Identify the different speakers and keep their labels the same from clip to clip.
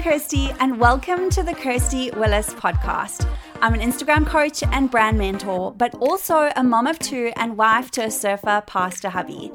Speaker 1: I'm Kirsty, and welcome to the Kirsty Willis podcast. I'm an Instagram coach and brand mentor, but also a mom of two and wife to a surfer pastor hubby.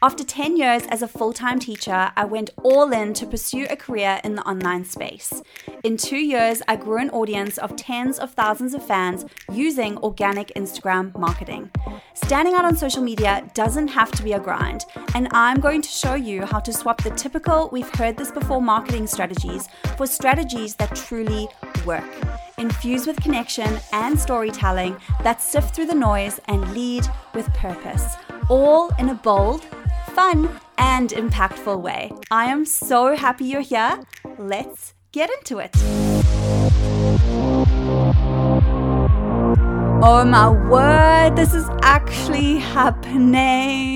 Speaker 1: After 10 years as a full time teacher, I went all in to pursue a career in the online space. In two years, I grew an audience of tens of thousands of fans using organic Instagram marketing. Standing out on social media doesn't have to be a grind, and I'm going to show you how to swap the typical, we've heard this before marketing strategies for strategies that truly work. Infused with connection and storytelling that sift through the noise and lead with purpose, all in a bold, fun, and impactful way. I am so happy you're here. Let's get into it. Oh my word, this is actually happening.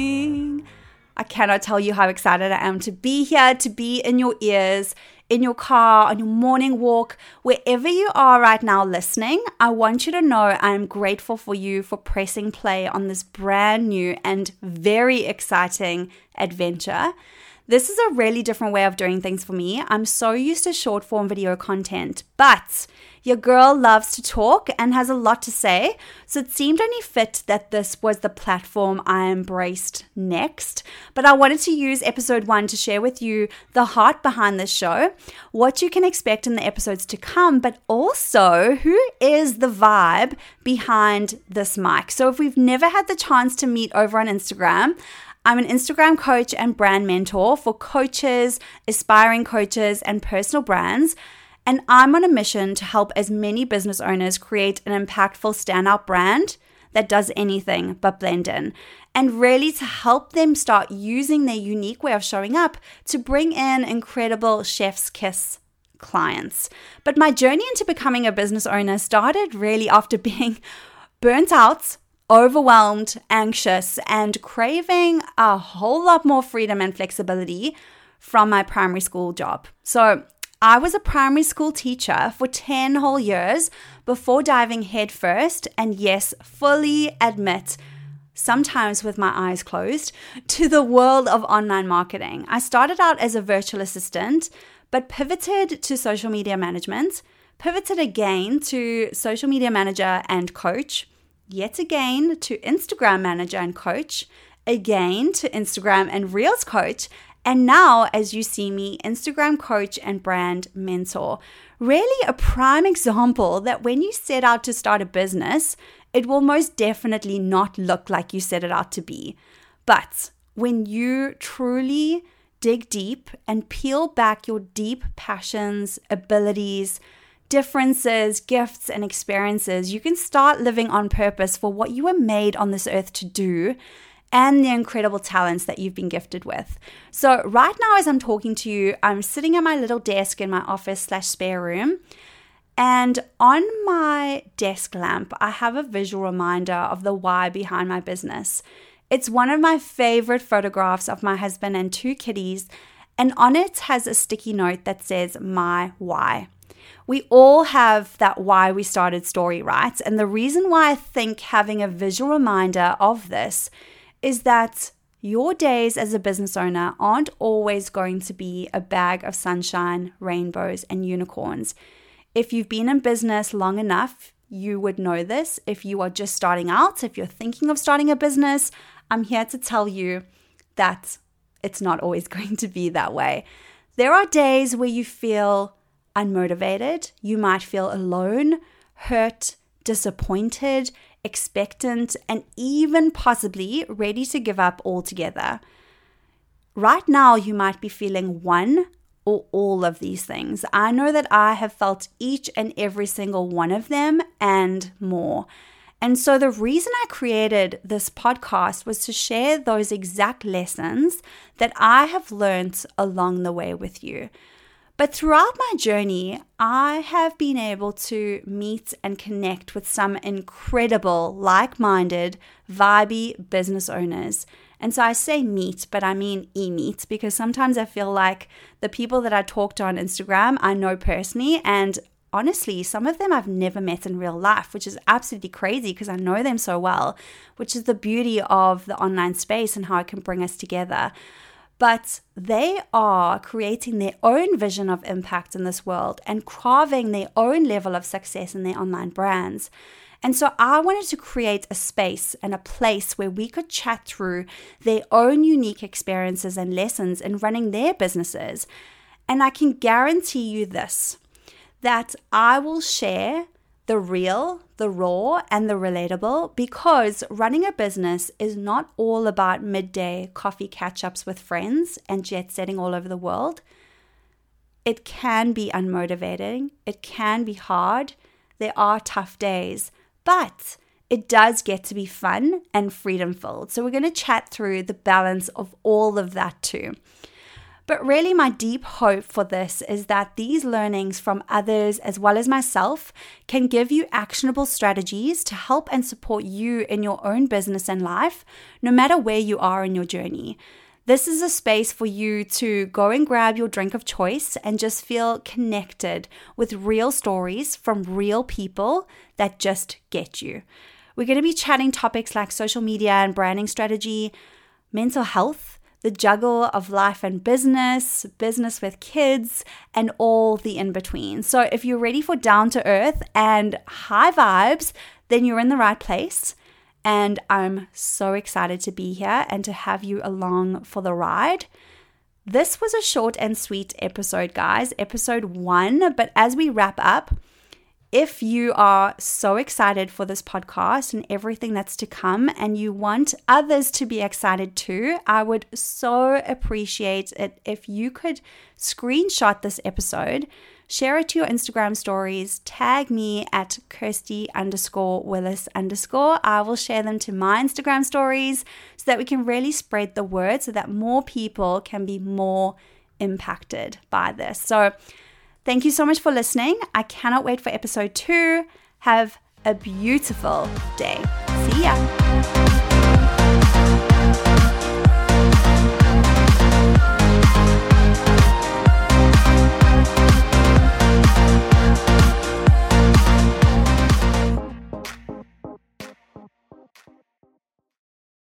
Speaker 1: I cannot tell you how excited I am to be here, to be in your ears, in your car, on your morning walk, wherever you are right now listening, I want you to know I am grateful for you for pressing play on this brand new and very exciting adventure. This is a really different way of doing things for me. I'm so used to short form video content, but your girl loves to talk and has a lot to say, so it seemed only fit that this was the platform I embraced next. But I wanted to use episode one to share with you the heart behind this show, what you can expect in the episodes to come, but also who is the vibe behind this mic. So if we've never had the chance to meet over on Instagram, I'm an Instagram coach and brand mentor for coaches, aspiring coaches, and personal brands. And I'm on a mission to help as many business owners create an impactful standout brand that does anything but blend in. And really to help them start using their unique way of showing up to bring in incredible chef's kiss clients. But my journey into becoming a business owner started really after being burnt out, overwhelmed, anxious, and craving a whole lot more freedom and flexibility from my primary school job. So I was a primary school teacher for 10 whole years before diving headfirst, and yes, fully admit, sometimes with my eyes closed, to the world of online marketing. I started out as a virtual assistant, but pivoted to social media management, pivoted again to social media manager and coach, yet again to Instagram manager and coach, again to Instagram and Reels coach, and now, as you see me, Instagram coach and brand mentor. Really, a prime example that when you set out to start a business, it will most definitely not look like you set it out to be. But when you truly dig deep and peel back your deep passions, abilities, differences, gifts, and experiences, you can start living on purpose for what you were made on this earth to do and the incredible talents that you've been gifted with. So, right now, as I'm talking to you, I'm sitting at my little desk in my office slash spare room. And on my desk lamp, I have a visual reminder of the why behind my business. It's one of my favorite photographs of my husband and two kitties, and on it has a sticky note that says, My why. We all have that why we started story, right? And the reason why I think having a visual reminder of this is that your days as a business owner aren't always going to be a bag of sunshine, rainbows, and unicorns. If you've been in business long enough, you would know this. If you are just starting out, if you're thinking of starting a business, I'm here to tell you that it's not always going to be that way. There are days where you feel unmotivated, you might feel alone, hurt, disappointed, expectant, and even possibly ready to give up altogether. Right now, you might be feeling one or all of these things. I know that I have felt each and every single one of them and more. And so, the reason I created this podcast was to share those exact lessons that I have learned along the way with you. But throughout my journey, I have been able to meet and connect with some incredible, like minded, vibey business owners. And so I say meet, but I mean e meet because sometimes I feel like the people that I talk to on Instagram I know personally. And honestly, some of them I've never met in real life, which is absolutely crazy because I know them so well, which is the beauty of the online space and how it can bring us together. But they are creating their own vision of impact in this world and carving their own level of success in their online brands. And so I wanted to create a space and a place where we could chat through their own unique experiences and lessons in running their businesses. And I can guarantee you this that I will share the real, the raw, and the relatable because running a business is not all about midday coffee catch ups with friends and jet setting all over the world. It can be unmotivating, it can be hard, there are tough days, but it does get to be fun and freedom filled. So, we're going to chat through the balance of all of that too. But really, my deep hope for this is that these learnings from others as well as myself can give you actionable strategies to help and support you in your own business and life, no matter where you are in your journey. This is a space for you to go and grab your drink of choice and just feel connected with real stories from real people that just get you. We're going to be chatting topics like social media and branding strategy, mental health the juggle of life and business, business with kids, and all the in between. So, if you're ready for down to earth and high vibes, then you're in the right place. And I'm so excited to be here and to have you along for the ride. This was a short and sweet episode, guys, episode one. But as we wrap up, if you are so excited for this podcast and everything that's to come, and you want others to be excited too, I would so appreciate it if you could screenshot this episode, share it to your Instagram stories, tag me at Kirsty underscore Willis underscore. I will share them to my Instagram stories so that we can really spread the word so that more people can be more impacted by this. So, Thank you so much for listening. I cannot wait for episode two. Have a beautiful day. See ya.